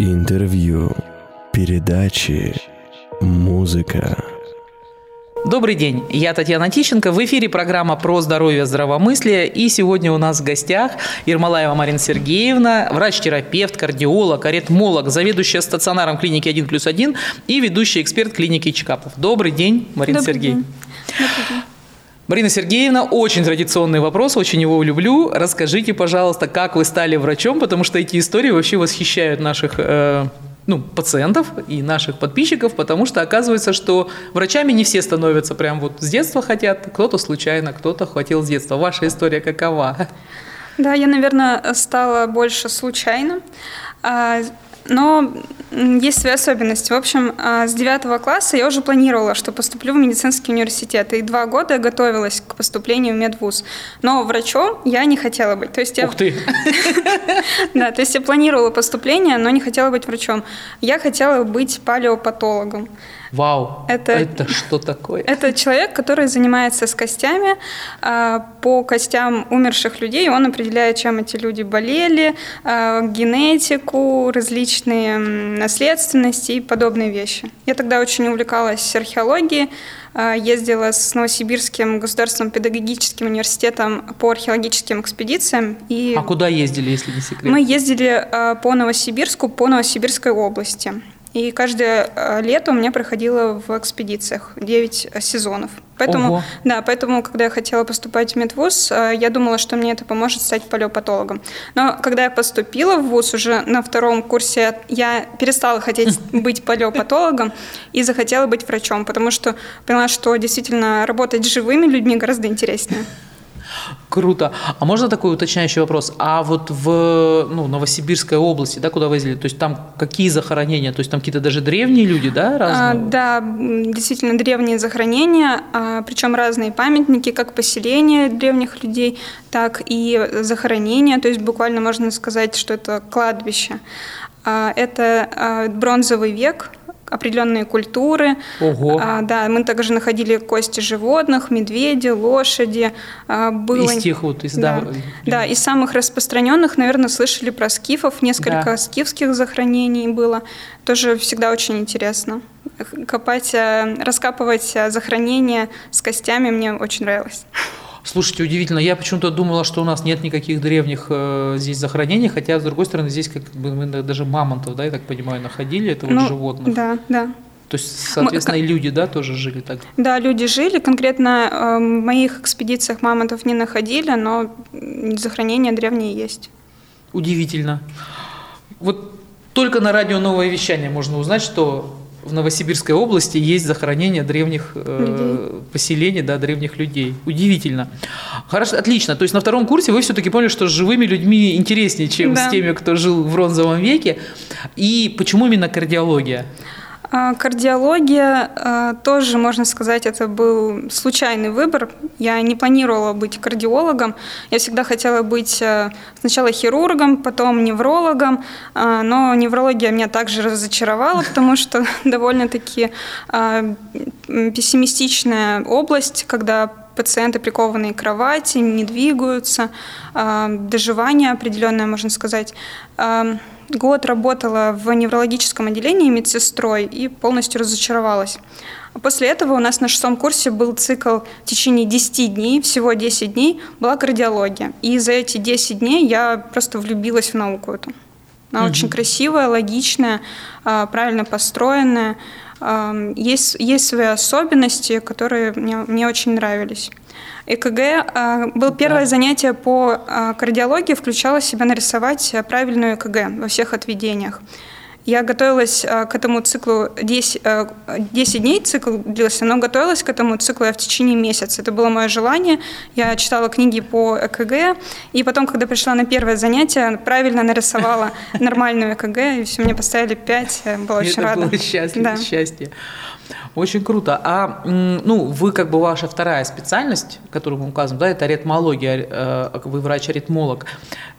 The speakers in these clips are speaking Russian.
Интервью, передачи, музыка. Добрый день, я Татьяна Тищенко. В эфире программа про здоровье, здравомыслие. И сегодня у нас в гостях Ермолаева Марина Сергеевна, врач-терапевт, кардиолог, аритмолог, заведующая стационаром клиники 1 плюс 1 и ведущий эксперт клиники Чекапов. Добрый день, Марина Добрый Сергеевна. день. Добрый день. Марина Сергеевна, очень традиционный вопрос, очень его люблю. Расскажите, пожалуйста, как вы стали врачом, потому что эти истории вообще восхищают наших э, ну, пациентов и наших подписчиков, потому что оказывается, что врачами не все становятся прям вот с детства хотят, кто-то случайно, кто-то хотел с детства. Ваша история какова? Да, я, наверное, стала больше случайно. Но есть свои особенности. В общем, а, с девятого класса я уже планировала, что поступлю в медицинский университет. И два года я готовилась к поступлению в медвуз. Но врачом я не хотела быть. То есть я, Ух ты! да, то есть я планировала поступление, но не хотела быть врачом. Я хотела быть палеопатологом. Вау! Это- Это что такое? Это человек, который занимается с костями. а, По костям умерших людей он определяет, чем эти люди болели, а, генетику, различные наследственности и подобные вещи. Я тогда очень увлекалась археологией, а, ездила с Новосибирским государственным педагогическим университетом по археологическим экспедициям. И А куда ездили, если не секрет? мы ездили по Новосибирску, по Новосибирской области. И каждое а, лето у меня проходило в экспедициях 9 сезонов. Поэтому, Ого. да, поэтому, когда я хотела поступать в медвуз, а, я думала, что мне это поможет стать палеопатологом. Но когда я поступила в вуз уже на втором курсе, я перестала хотеть быть палеопатологом и захотела быть врачом, потому что поняла, что действительно работать с живыми людьми гораздо интереснее. Круто. А можно такой уточняющий вопрос? А вот в ну, Новосибирской области, да, куда вы ездили, то есть там какие захоронения? То есть там какие-то даже древние люди, да, А, разные? да, м, действительно древние захоронения, а, причем разные памятники, как поселения древних людей, так и захоронения, то есть буквально можно сказать, что это кладбище. А, Это а, бронзовый век, определенные культуры. Ого. А, Да, мы также находили кости животных, медведи, лошади. А, Было... Из тех вот, из Да, да, да, из самых распространенных, наверное, слышали про скифов, несколько Да. скифских захоронений было. Тоже всегда очень интересно. Копать, э, раскапывать э, захоронения с костями мне очень нравилось. Слушайте, удивительно. Я почему-то думала, что у нас нет никаких древних э, здесь захоронений, хотя, с другой стороны, здесь как бы мы даже мамонтов, да, я так понимаю, находили, это вот Ну, животных. Да, да. То есть, соответственно, и люди, да, тоже жили так. Да, люди жили. Конкретно э, в моих экспедициях мамонтов не находили, но захоронения древние есть. Удивительно. Вот только на радио «Новое вещание» можно узнать, что в Новосибирской области есть захоронение древних э, поселений, да, древних людей. Удивительно. Хорошо, отлично. То есть на втором курсе вы все-таки поняли, что с живыми людьми интереснее, чем Да. с теми, кто жил в бронзовом веке. И почему именно кардиология? А, Кардиология а, тоже, можно сказать, это был случайный выбор. Я не планировала быть кардиологом. Я всегда хотела быть а, сначала хирургом, потом неврологом, но неврология меня также разочаровала, потому что довольно-таки пессимистичная область, когда пациенты прикованные к кровати, не двигаются, доживание определенное, можно сказать. Год работала в неврологическом отделении медсестрой и полностью разочаровалась. А После этого у нас на шестом курсе был цикл в течение 10 дней, всего 10 дней была кардиология. И за эти 10 дней я просто влюбилась в науку эту. Она очень красивая, логичная, а, правильно построенная. Есть, есть свои особенности, которые мне, мне очень нравились. ЭКГ а, было первое занятие по а, кардиологии, включало в себя нарисовать а, правильную ЭКГ во всех отведениях. Я готовилась а, к этому циклу 10, а, 10 дней, цикл длился, но готовилась к этому циклу я в течение месяца. Это было мое желание. Я читала книги по ЭКГ, и потом, когда пришла на первое занятие, правильно нарисовала нормальную ЭКГ, и все, мне поставили 5, я была очень Это рада. было счастье, Да. счастье. Очень круто. А ну, вы как бы ваша вторая специальность, которую мы указываем, да, это аритмология, э, вы врач-аритмолог.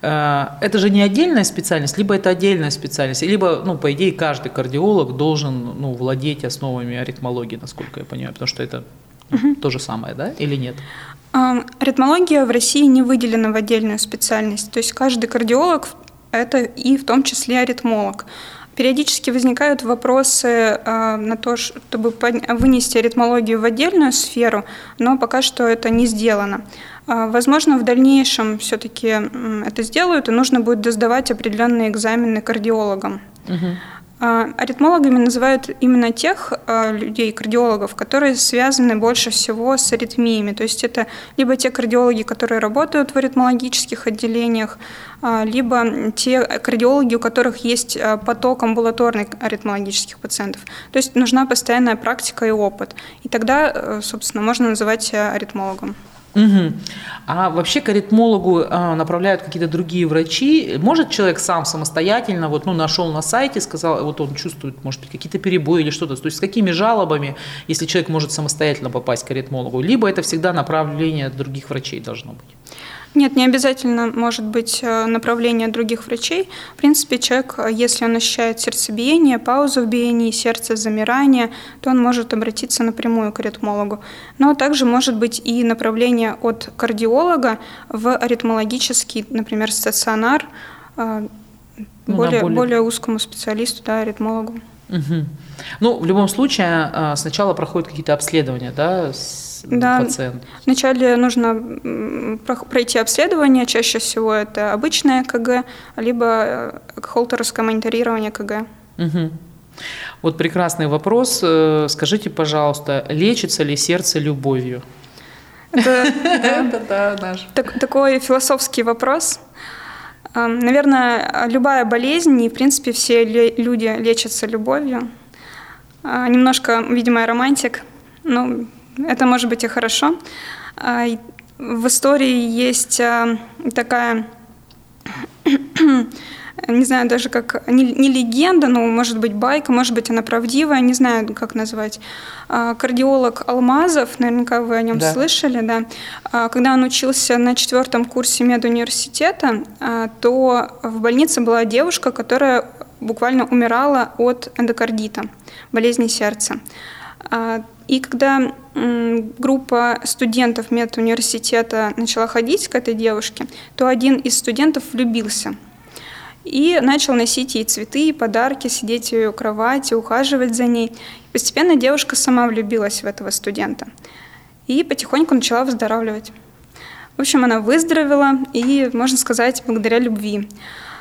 Э, Это же не отдельная специальность, либо это отдельная специальность, либо, ну, по идее, каждый кардиолог должен ну, владеть основами аритмологии, насколько я понимаю, потому что это ну, то же самое, да, или нет? А, Аритмология в России не выделена в отдельную специальность. То есть каждый кардиолог – это и в том числе аритмолог. периодически возникают вопросы на то, чтобы вынести аритмологию в отдельную сферу, но пока что это не сделано. Возможно, в дальнейшем все-таки это сделают, и нужно будет сдавать определенные экзамены кардиологам. А, аритмологами называют именно тех а, людей, кардиологов, которые связаны больше всего с аритмиями. То есть это либо те кардиологи, которые работают в аритмологических отделениях, а, либо те кардиологи, у которых есть поток амбулаторных аритмологических пациентов. То есть нужна постоянная практика и опыт. И тогда, э, собственно, можно называть аритмологом. Угу. А вообще к аритмологу а, направляют какие-то другие врачи. Может человек сам самостоятельно, вот, ну, нашел на сайте, сказал, вот он чувствует, может быть, какие-то перебои или что-то. То есть с какими жалобами, если человек может самостоятельно попасть к аритмологу? Либо это всегда направление других врачей должно быть? Нет, не обязательно может быть э, направление других врачей. В принципе, человек, э, если он ощущает сердцебиение, паузу в биении, сердце замирание, то он может обратиться напрямую к аритмологу. Но также может быть и направление от кардиолога в аритмологический, например, стационар, э, ну, более, более... более узкому специалисту, да, аритмологу. Угу. Ну, в любом случае, сначала проходят какие-то обследования, да, да, пациент? Вначале нужно пройти обследование, чаще всего это обычное КГ, либо э, холтеровское мониторирование КГ. Угу. Вот прекрасный вопрос. Э, скажите, пожалуйста, лечится ли сердце любовью? Это наш. Такой философский вопрос. Наверное, любая болезнь, и в принципе все люди лечатся любовью. А, немножко, видимо, романтик, но это может быть и хорошо. А, в истории есть а, такая не знаю даже как, не, не легенда, но может быть байка, может быть она правдивая, не знаю как назвать. А, кардиолог Алмазов, наверняка вы о нем да. слышали, да. Когда он учился на четвертом курсе медуниверситета, то в больнице была девушка, которая буквально умирала от эндокардита, болезни сердца. И когда группа студентов медуниверситета начала ходить к этой девушке, то один из студентов влюбился и начал носить ей цветы и подарки, сидеть в ее кровати, ухаживать за ней. Постепенно девушка сама влюбилась в этого студента и потихоньку начала выздоравливать. В общем, она выздоровела и, можно сказать, благодаря любви.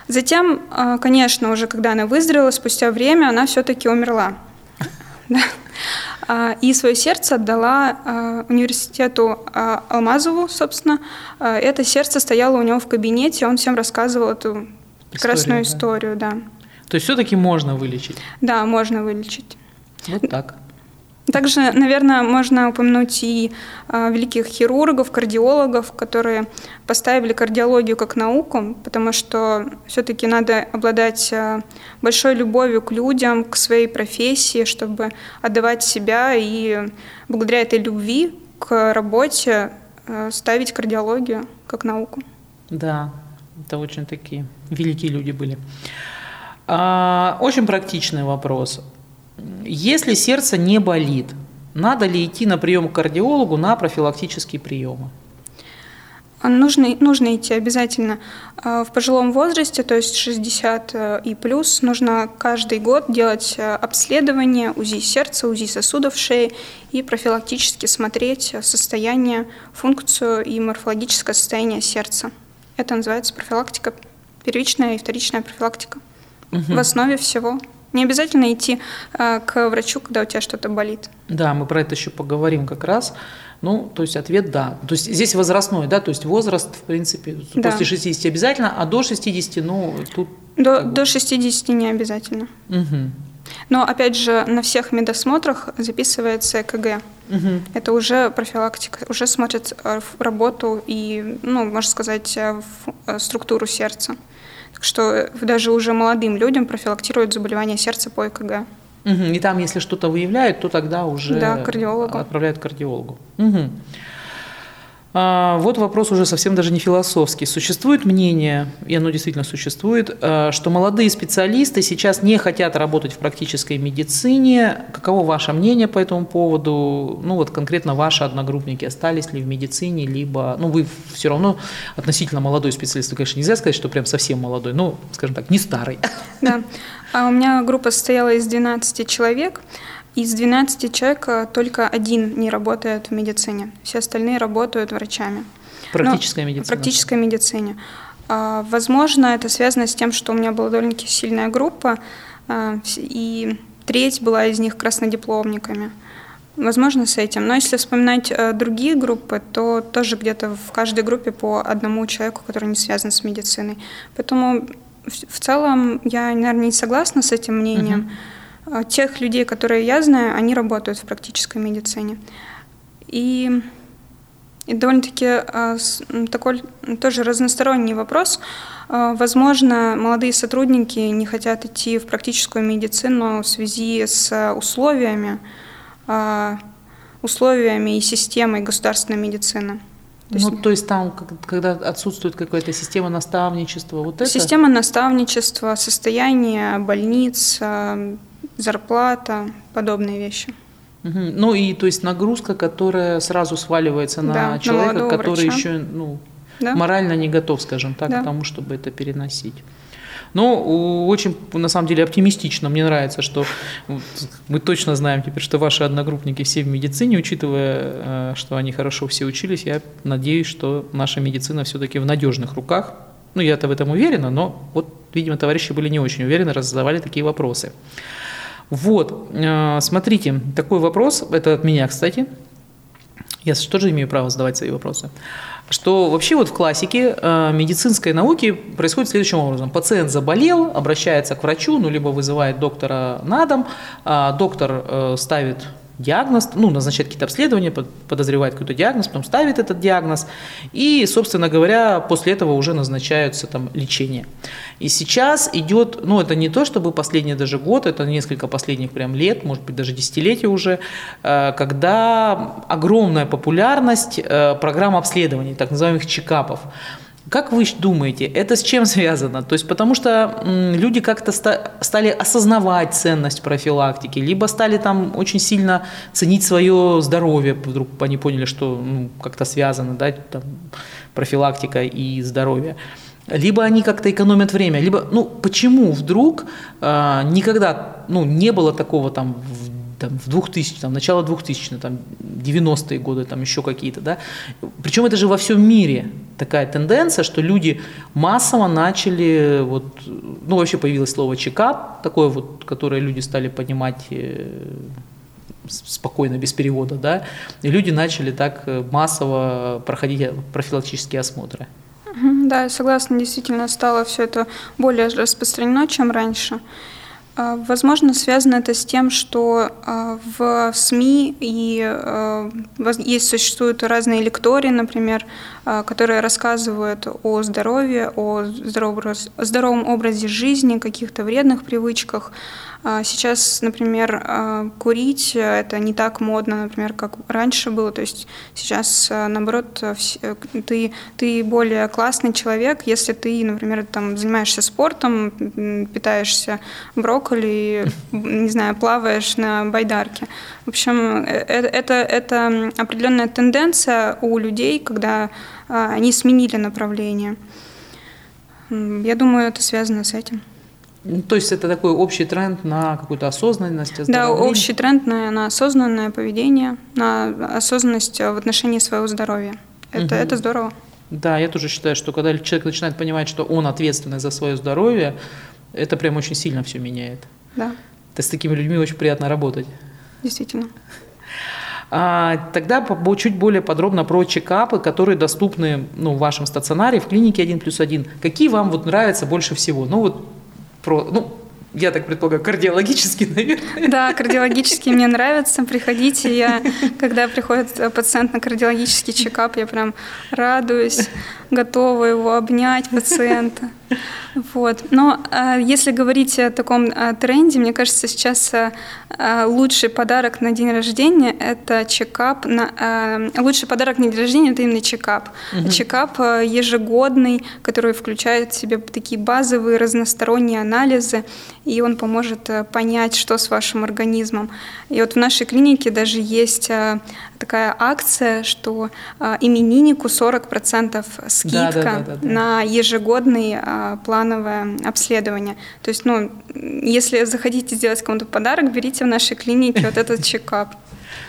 Затем, а, конечно, уже когда она выздоровела, спустя время она все-таки умерла. А, и свое сердце отдала а, университету Алмазову, собственно. Это сердце стояло у него в кабинете, он всем рассказывал эту прекрасную историю, да. да. То есть все-таки можно вылечить? Да, можно вылечить. Вот так. Также, наверное, можно упомянуть и э, великих хирургов, кардиологов, которые поставили кардиологию как науку, потому что все-таки надо обладать э, большой любовью к людям, к своей профессии, чтобы отдавать себя и благодаря этой любви к работе э, ставить кардиологию как науку. Да, это очень такие великие люди были. А, очень практичный вопрос. Если сердце не болит, надо ли идти на прием к кардиологу на профилактические приемы? Нужно, нужно идти обязательно а, в пожилом возрасте, то есть 60 э, и плюс, нужно каждый год делать э, обследование УЗИ сердца, УЗИ сосудов шеи и профилактически смотреть состояние, функцию и морфологическое состояние сердца. Это называется профилактика, первичная и вторичная профилактика. Угу. В основе всего не обязательно идти э, к врачу, когда у тебя что-то болит. Да, мы про это еще поговорим как раз. Ну, то есть ответ да. То есть здесь возрастной, да, то есть возраст, в принципе, да. после 60 обязательно, а до 60, ну, тут... До, до 60 не обязательно. Угу. Но, опять же, на всех медосмотрах записывается ЭКГ. Угу. Это уже профилактика, уже смотрят э, работу и, ну, можно сказать, э, структуру сердца. Так что даже уже молодым людям профилактируют заболевания сердца по ЭКГ. Угу. И там, если что-то выявляют, то тогда уже да, кардиологу. отправляют к кардиологу. Угу. А, вот вопрос уже совсем даже не философский. Существует мнение, и оно действительно существует, а, что молодые специалисты сейчас не хотят работать в практической медицине. Каково ваше мнение по этому поводу? Ну вот конкретно ваши одногруппники остались ли в медицине, либо, ну вы все равно относительно молодой специалист, конечно, нельзя сказать, что прям совсем молодой, ну, скажем так, не старый. Да. А у меня группа состояла из 12 человек. Из 12 человек только один не работает в медицине. Все остальные работают врачами. Практическая медицина. Практической медицине. А, возможно, это связано с тем, что у меня была довольно-таки сильная группа, а, и треть была из них краснодипломниками. Возможно, с этим. Но если вспоминать э, другие группы, то тоже где-то в каждой группе по одному человеку, который не связан с медициной. Поэтому в целом я, наверное, не согласна с этим мнением. Uh-huh. Тех людей, которые я знаю, они работают в практической медицине. И, и довольно-таки а, такой тоже разносторонний вопрос. А, возможно, молодые сотрудники не хотят идти в практическую медицину в связи с условиями, а, условиями и системой государственной медицины. То ну, есть, то есть там, когда отсутствует какая-то система наставничества, вот это? Система наставничества, состояние больниц, а, зарплата, подобные вещи. Угу. Ну и то есть нагрузка, которая сразу сваливается на да, человека, на который врача. еще ну, да? морально не готов, скажем так, да. к тому, чтобы это переносить. Но очень, на самом деле, оптимистично. Мне нравится, что мы точно знаем теперь, что ваши одногруппники все в медицине, учитывая, э, что они хорошо все учились, я надеюсь, что наша медицина все-таки в надежных руках. Ну, я-то в этом уверена, но вот, видимо, товарищи были не очень уверены, раз задавали такие вопросы. Вот, э, смотрите, такой вопрос, это от меня, кстати. Я тоже имею право задавать свои вопросы что вообще вот в классике э, медицинской науки происходит следующим образом. Пациент заболел, обращается к врачу, ну, либо вызывает доктора на дом, э, доктор э, ставит диагноз, ну, назначает какие-то обследования, подозревает какой-то диагноз, потом ставит этот диагноз, и, собственно говоря, после этого уже назначаются там лечение. И сейчас идет, ну, это не то, чтобы последний даже год, это несколько последних прям лет, может быть, даже десятилетия уже, э, когда огромная популярность э, программ обследований, так называемых чекапов. Как вы думаете, это с чем связано? То есть потому что люди как-то стали осознавать ценность профилактики, либо стали там очень сильно ценить свое здоровье, вдруг они поняли, что ну, как-то связано, да, там, профилактика и здоровье. Либо они как-то экономят время, либо, ну, почему вдруг э, никогда, ну, не было такого там в там, в 2000, там, начало 2000 там, 90-е годы, там еще какие-то, да. Причем это же во всем мире такая тенденция, что люди массово начали, вот, ну, вообще появилось слово чекап, такое вот, которое люди стали понимать э, спокойно, без перевода, да, и люди начали так э, массово проходить профилактические осмотры. Да, я согласна, действительно стало все это более распространено, чем раньше. А, возможно, связано это с тем, что а, в СМИ и есть существуют разные лектории, например, которые рассказывают о здоровье, о здоровом образе жизни, каких-то вредных привычках, а сейчас, например, а, курить э, это не так модно, например, как раньше было. То есть сейчас, э, наоборот, э, ты, ты более классный человек, если ты, например, там, занимаешься спортом, питаешься брокколи, не знаю, плаваешь на байдарке. В общем, это, это определенная тенденция у людей, когда они сменили направление. Я думаю, это связано с этим. Ну, то есть это такой общий тренд на какую-то осознанность? Да, общий тренд на, на осознанное поведение, на осознанность в отношении своего здоровья. Это, угу. это здорово. Да, я тоже считаю, что когда человек начинает понимать, что он ответственный за свое здоровье, это прям очень сильно все меняет. Да. То с такими людьми очень приятно работать. Действительно. А, тогда чуть более подробно про чекапы, которые доступны ну, в вашем стационаре, в клинике 1 плюс 1. Какие вам вот нравятся больше всего? Ну вот про, ну, я так предполагаю, кардиологический, наверное. Да, кардиологический мне нравится. Приходите, я, когда приходит пациент на кардиологический чекап, я прям радуюсь, готова его обнять, пациента. Вот. Но э, если говорить о таком э, тренде, мне кажется, сейчас э, лучший подарок на день рождения – это чекап. На, лучший подарок на день рождения – это именно чекап. Угу. Чекап ежегодный, который включает в себя такие базовые разносторонние анализы, и он поможет понять, что с вашим организмом. И вот в нашей клинике даже есть такая акция, что э, имениннику 40% скидка да, да, да, да, да. на ежегодный плановое обследование. То есть, ну, если захотите сделать кому-то подарок, берите в нашей клинике вот этот чекап.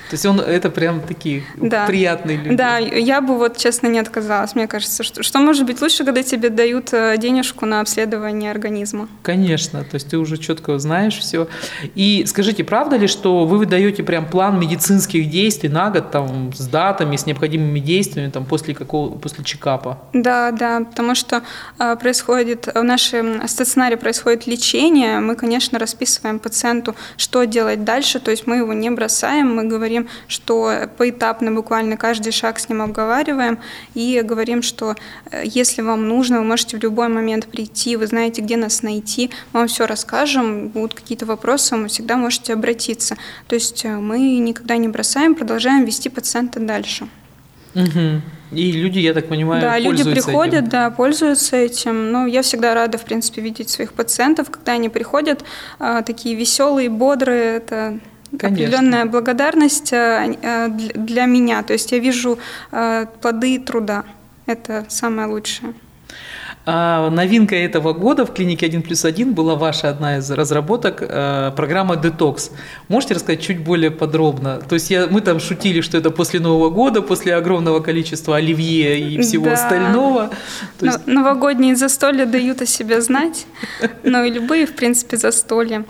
То есть он это прям такие да. приятные люди. Да, я бы вот честно не отказалась. Мне кажется, что, что может быть лучше, когда тебе дают э, денежку на обследование организма. Конечно, то есть ты уже четко знаешь все. И скажите, правда ли, что вы выдаете прям план медицинских действий на год там с датами, с необходимыми действиями там после какого после чекапа? Да, да, потому что э, происходит в нашем стационаре происходит лечение, мы, конечно, расписываем пациенту, что делать дальше, то есть мы его не бросаем, мы говорим говорим, что поэтапно буквально каждый шаг с ним обговариваем и говорим, что э, если вам нужно, вы можете в любой момент прийти, вы знаете, где нас найти, мы вам все расскажем, будут какие-то вопросы, вы всегда можете обратиться. То есть э, мы никогда не бросаем, продолжаем вести пациента дальше. Угу. И люди, я так понимаю, да, люди приходят, этим. да, пользуются этим. Ну, я всегда рада, в принципе, видеть своих пациентов, когда они приходят, э, такие веселые, бодрые. Это Конечно. определенная благодарность э, э, для меня. То есть я вижу э, плоды труда. Это самое лучшее. А новинка этого года в клинике 1 плюс 1 была ваша одна из разработок, программа «Детокс». Можете рассказать чуть более подробно? То есть я, мы там шутили, что это после Нового года, после огромного количества оливье и всего да. остального. То есть... Новогодние застолья дают о себе знать, но и любые, в принципе, застолья.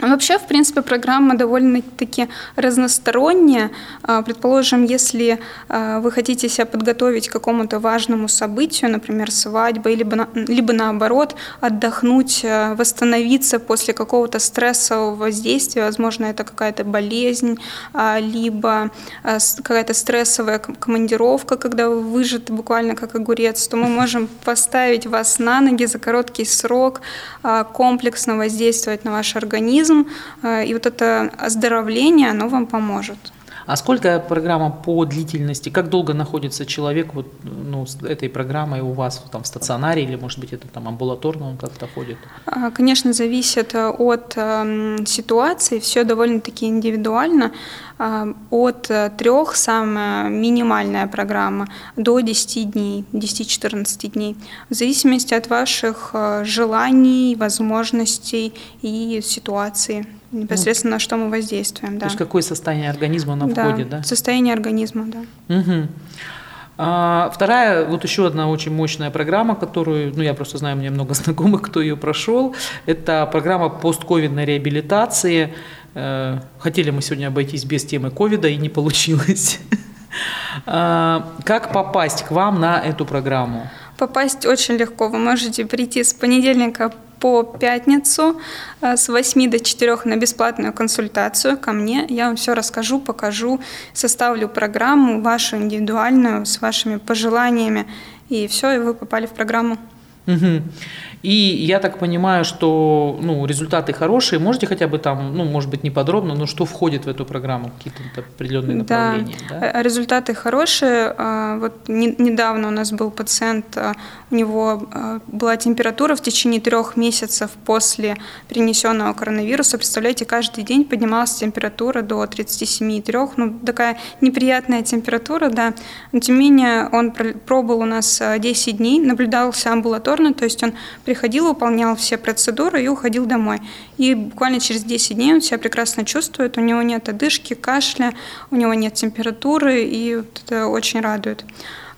Вообще, в принципе, программа довольно-таки разносторонняя. А, предположим, если а, вы хотите себя подготовить к какому-то важному событию, например, свадьба, либо, либо наоборот, отдохнуть, а, восстановиться после какого-то стрессового воздействия, возможно, это какая-то болезнь, либо какая-то стрессовая командировка, когда вы выжаты буквально как огурец, то мы можем поставить вас на ноги за короткий срок, комплексно воздействовать на ваш организм, организм, э, и вот это оздоровление, оно вам поможет. А сколько программа по длительности? Как долго находится человек вот, ну, с этой программой у вас там, в стационаре или, может быть, это там амбулаторно он как-то ходит? А, конечно, зависит э, от э, ситуации, все довольно-таки индивидуально. Э, от трех самая минимальная программа до 10 дней, 10-14 дней, в зависимости от ваших э, желаний, возможностей и ситуации непосредственно на что мы воздействуем. Да. То есть какое состояние организма на да, входит, да? Состояние организма, да. Угу. А, вторая, вот еще одна очень мощная программа, которую, ну я просто знаю, у меня много знакомых, кто ее прошел, это программа постковидной реабилитации. Э, хотели мы сегодня обойтись без темы ковида, и не получилось. А, как попасть к вам на эту программу? Попасть очень легко. Вы можете прийти с понедельника по пятницу э, с 8 до 4 на бесплатную консультацию ко мне. Я вам все расскажу, покажу, составлю программу вашу индивидуальную с вашими пожеланиями. И все, и вы попали в программу. Угу. И я так понимаю, что ну, результаты хорошие. Можете хотя бы там, ну, может быть, не подробно, но что входит в эту программу, какие-то определенные направления? Да, да? Э, результаты хорошие. А, вот недавно у нас был пациент, а, у него а, была температура в течение трех месяцев после перенесенного коронавируса. Представляете, каждый день поднималась температура до 37,3. Ну, такая неприятная температура, да. Но тем не менее, он пробыл у нас 10 дней, наблюдался амбулаторно, то есть он приходил, выполнял все процедуры и уходил домой. И буквально через 10 дней он себя прекрасно чувствует, у него нет одышки, кашля, у него нет температуры, и вот это очень радует.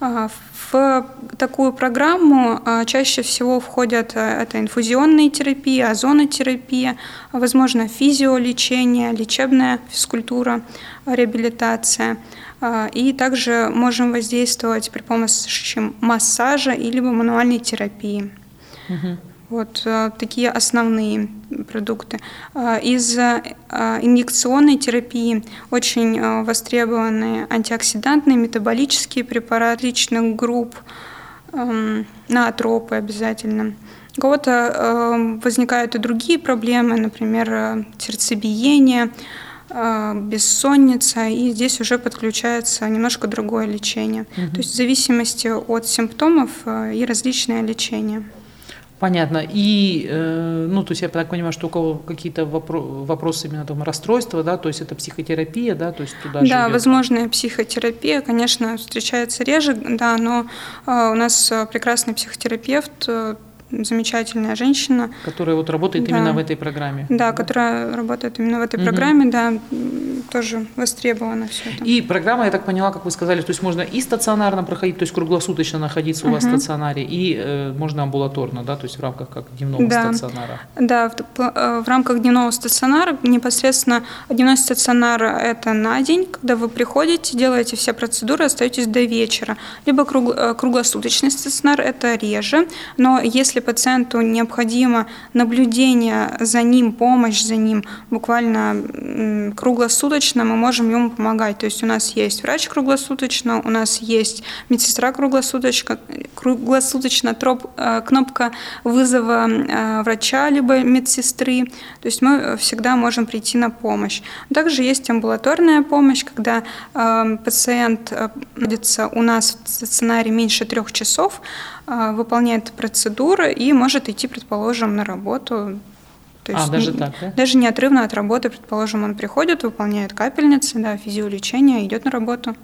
А, в такую программу а, чаще всего входят а, это инфузионная терапия, озонотерапия, возможно, физиолечение, лечебная физкультура, реабилитация. И также можем воздействовать при помощи массажа или мануальной терапии. Угу. Вот э, такие основные продукты. Э, из э, инъекционной терапии очень востребованы антиоксидантные, метаболические препараты личных групп, эм, наотропы обязательно. У кого-то возникают и другие проблемы, например, сердцебиение, бессонница, и здесь уже подключается немножко другое лечение. Угу. То есть в зависимости от симптомов и различное лечение. Понятно. И, э, ну, то есть я так понимаю, что у кого какие-то вопро- вопросы именно там расстройства, да, то есть это психотерапия, да, то есть туда Да, идет. возможная психотерапия, конечно, встречается реже, да, но э, у нас прекрасный психотерапевт, э, замечательная женщина. Которая вот работает Да. именно в этой программе. Да, которая работает именно в этой Мгм. программе, да, тоже востребовано все это. И программа, я так поняла, как вы сказали, то есть можно и стационарно проходить, то есть круглосуточно находиться у вас в стационаре, и э, можно амбулаторно, да, то есть в рамках как дневного Да. стационара. Да, в, э, в рамках дневного стационара непосредственно дневной стационар – это на день, когда вы приходите, делаете все процедуры, остаетесь до вечера. Либо круг- э, круглосуточный стационар – это реже, но если пациенту необходимо наблюдение за ним, помощь за ним буквально м, круглосуточно, мы можем ему помогать. То есть у нас есть врач круглосуточно, у нас есть медсестра круглосуточно, круглосуточно троп- э, кнопка вызова э, врача либо медсестры. То есть мы всегда можем прийти на помощь. Также есть амбулаторная помощь, когда э, пациент э, находится у нас в стационаре меньше трех часов, выполняет процедуры и может идти, предположим, на работу. То А, даже не- так, да? Даже неотрывно от работы, предположим, он приходит, выполняет капельницы, да, физиолечение, идет на работу,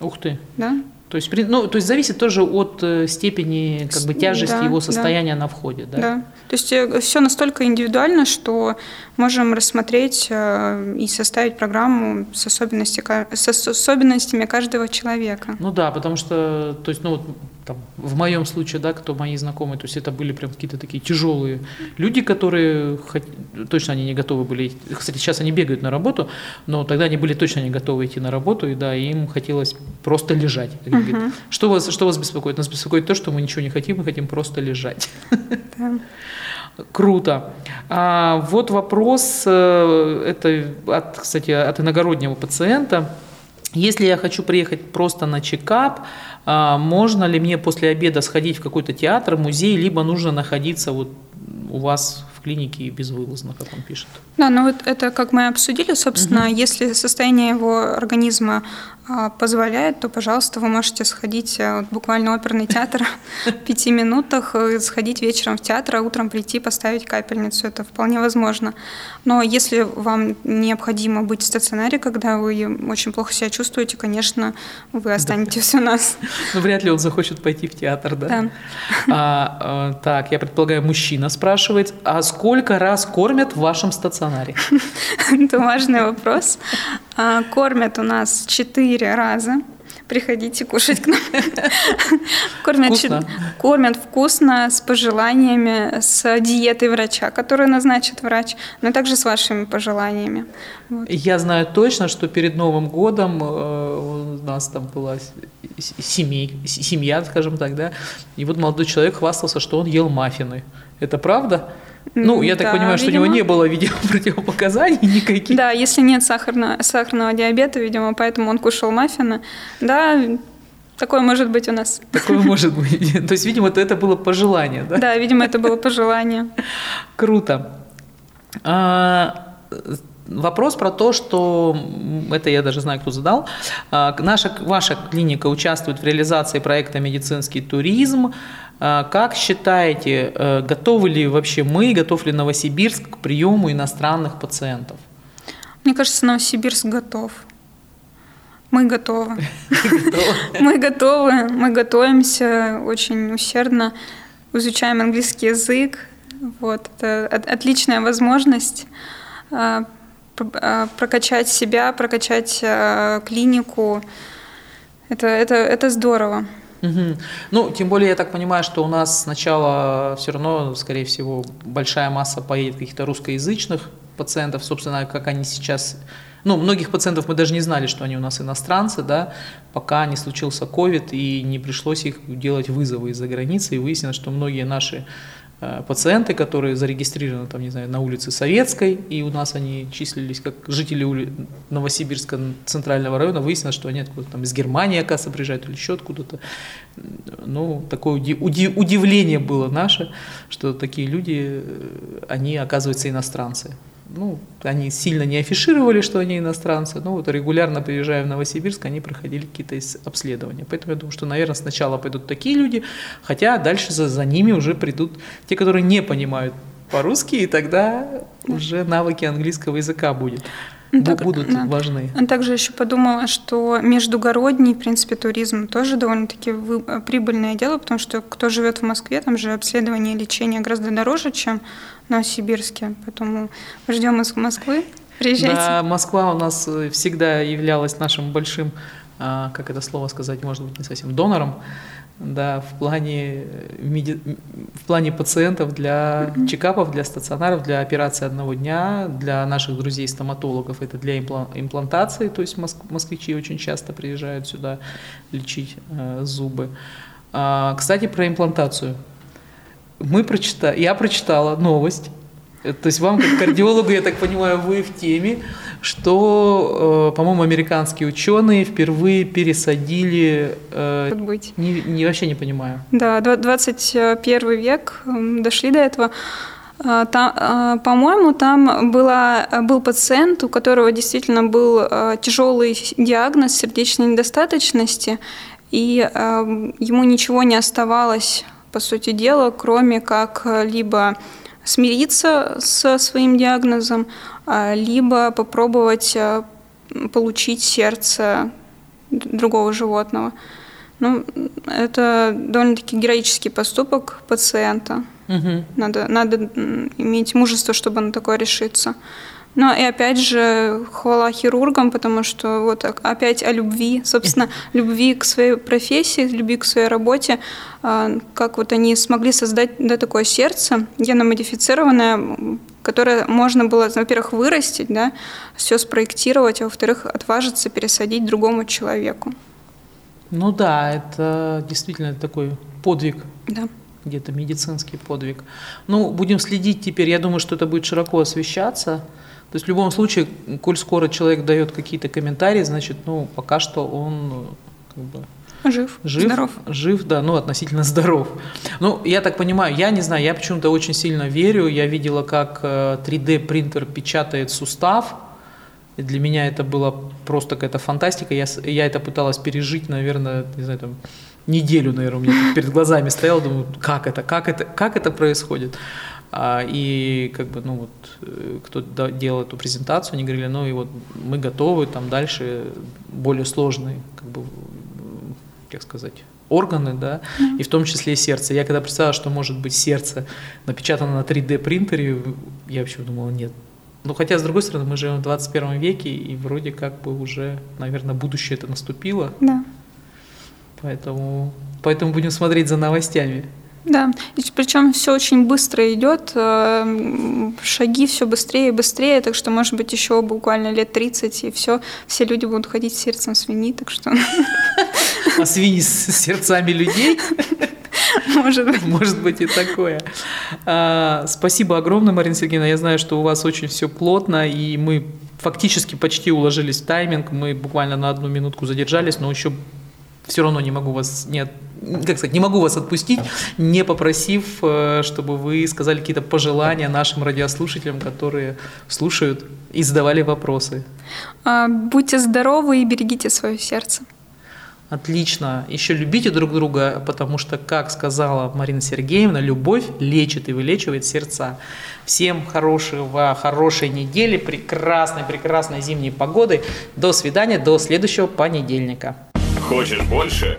Ух ты. да. То есть, ну, то есть зависит тоже от э, степени как бы, тяжести Да, его да. состояния на входе, да? Да. То есть все настолько индивидуально, что можем рассмотреть э, и составить программу с, особенности, с ос- особенностями каждого человека. Ну да, потому что, то есть, ну вот там, в моем случае, да, кто мои знакомые, то есть это были прям какие-то такие тяжелые люди, которые точно они не готовы были. Кстати, сейчас они бегают на работу, но тогда они были точно не готовы идти на работу, и да, им хотелось просто лежать. Они говорят, Мгм. Что вас, что вас беспокоит? Нас беспокоит то, что мы ничего не хотим, мы хотим просто лежать. Да. Круто. А, вот вопрос, э, это, от, кстати, от иногороднего пациента. Если я хочу приехать просто на чекап, а, можно ли мне после обеда сходить в какой-то театр, музей, либо нужно находиться вот у вас в клинике безвылазно, как он пишет? Да, ну вот это, как мы обсудили, собственно, если состояние его организма позволяет, то, пожалуйста, вы можете сходить а, вот буквально оперный театр в пяти минутах, э, сходить вечером в театр, а утром прийти, поставить капельницу. Это вполне возможно. Но если вам необходимо быть в стационаре, когда вы очень плохо себя чувствуете, конечно, вы останетесь у нас. Ну, вряд ли он захочет пойти в театр, да? Да. А, э, так, я предполагаю, мужчина спрашивает, а сколько раз кормят в вашем стационаре? Это важный вопрос. А, Кормят у нас четыре раза. Приходите кушать к нам. Кормят, Вкусно? кормят вкусно, с пожеланиями, с диетой врача, которую назначит врач, но также с вашими пожеланиями. Вот. Я знаю точно, что перед Новым годом э, у нас там была семей, семья, скажем так, да, и вот молодой человек хвастался, что он ел маффины. Это правда? Ну, я так Да, понимаю, что у него видимо. не было, видимо, противопоказаний никаких. Да, если нет сахарно- сахарного диабета, видимо, поэтому он кушал маффины. Да, такое может быть у нас. Такое может быть. То есть, видимо, это, было пожелание, да? Да, видимо, это было пожелание. Круто. А, вопрос про то, что это я даже знаю, кто задал. А, наша, ваша клиника участвует в реализации проекта «Медицинский туризм». А, Как считаете, э, готовы ли вообще мы, готов ли Новосибирск к приему иностранных пациентов? Мне кажется, Новосибирск готов. Мы готовы. Мы готовы, мы готовимся очень усердно, изучаем английский язык. Вот, это от- отличная возможность а, а, прокачать себя, прокачать клинику. Это, это, это здорово. Мгм. Ну, тем более, я так понимаю, что у нас сначала все равно, скорее всего, большая масса поедет каких-то русскоязычных пациентов, собственно, как они сейчас... Ну, многих пациентов мы даже не знали, что они у нас иностранцы, да, пока не случился ковид и не пришлось их делать вызовы из-за границы, и выяснилось, что многие наши пациенты, которые зарегистрированы, там, не знаю, на улице Советской, и у нас они числились как жители ули- Новосибирска центрального района, выяснилось, что они откуда-то там из Германии, оказывается, приезжают или еще откуда-то. Ну, такое уди- уди- удивление было наше, что такие люди, э, они, оказывается, иностранцы. Ну, они сильно не афишировали, что они иностранцы, но вот регулярно приезжая в Новосибирск, они проходили какие-то обследования. Поэтому я думаю, что, наверное, сначала пойдут такие люди, хотя дальше за, за ними уже придут те, которые не понимают по-русски, и тогда уже навыки английского языка будет. ну, так, будут да. важны. Также еще подумала, что междугородний, в принципе, туризм тоже довольно-таки прибыльное дело, потому что кто живет в Москве, там же обследование и лечение гораздо дороже, чем Новосибирске. Поэтому ждем из Москвы. Приезжайте. Да, Москва у нас э, всегда являлась нашим большим, а, как это слово сказать, может быть, не совсем донором да, в плане, меди... в плане пациентов для чекапов, для стационаров, для операции одного дня, для наших друзей-стоматологов это для имплантации, то есть москвичи очень часто приезжают сюда лечить э, зубы. А, кстати, про имплантацию. Мы прочитали, я прочитала новость, то есть вам, как кардиологу, я так понимаю, вы в теме, что, э, по-моему, американские ученые впервые пересадили... Э, быть. Не, не, вообще не понимаю. Да, 21 век, дошли до этого. А, там, а, по-моему, там была, был пациент, у которого действительно был э, тяжелый диагноз сердечной недостаточности, и ему ничего не оставалось, по сути дела, кроме как либо смириться со своим диагнозом, а, либо попробовать а, получить сердце другого животного. Ну, это довольно-таки героический поступок пациента. Угу. Надо, надо иметь мужество, чтобы на такое решиться. Но и опять же, хвала хирургам, потому что вот опять о любви, собственно, любви к своей профессии, любви к своей работе, а, как вот они смогли создать да, такое сердце геномодифицированное, которое можно было, во-первых, вырастить, да, все спроектировать, а во-вторых, отважиться пересадить другому человеку. Ну да, это действительно такой подвиг. Да где-то медицинский подвиг. Ну, будем следить теперь. Я думаю, что это будет широко освещаться. То есть в любом случае, коль скоро человек дает какие-то комментарии, значит, ну, пока что он как бы, Жив, жив, здоров. Жив, да, ну, относительно здоров. Ну, я так понимаю, я не знаю, я почему-то очень сильно верю. Я видела, как 3D-принтер э, печатает сустав. И для меня это было просто какая-то фантастика. Я, я это пыталась пережить, наверное, не знаю, там, неделю, наверное, у меня перед глазами стояло, думаю, как это, как это, как это происходит. А, и как бы, ну вот, э, кто делал эту презентацию, они говорили, ну и вот мы готовы там дальше более сложные, как бы, как сказать, органы, да, mm-hmm. и в том числе сердце. Я когда представила, что может быть сердце напечатано на 3D принтере, я вообще думала, нет. Ну, хотя, с другой стороны, мы живем в 21 веке, и вроде как бы уже, наверное, будущее это наступило. Да. Поэтому, поэтому будем смотреть за новостями. Да, и причем все очень быстро идет, э, шаги все быстрее и быстрее, так что, может быть, еще буквально лет 30, и все, все люди будут ходить с сердцем свиньи, так что... А свиньи с сердцами людей? Может быть. Может быть и такое. А, спасибо огромное, Марина Сергеевна. Я знаю, что у вас очень все плотно, и мы фактически почти уложились в тайминг. Мы буквально на одну минутку задержались, но еще все равно не могу вас не, как сказать, не могу вас отпустить, не попросив, э, чтобы вы сказали какие-то пожелания нашим радиослушателям, которые слушают и задавали вопросы. А, будьте здоровы и берегите свое сердце. Отлично. Еще любите друг друга, потому что, как сказала Марина Сергеевна, любовь лечит и вылечивает сердца. Всем хорошего, хорошей недели, прекрасной, прекрасной зимней погоды. До свидания, до следующего понедельника. Хочешь больше?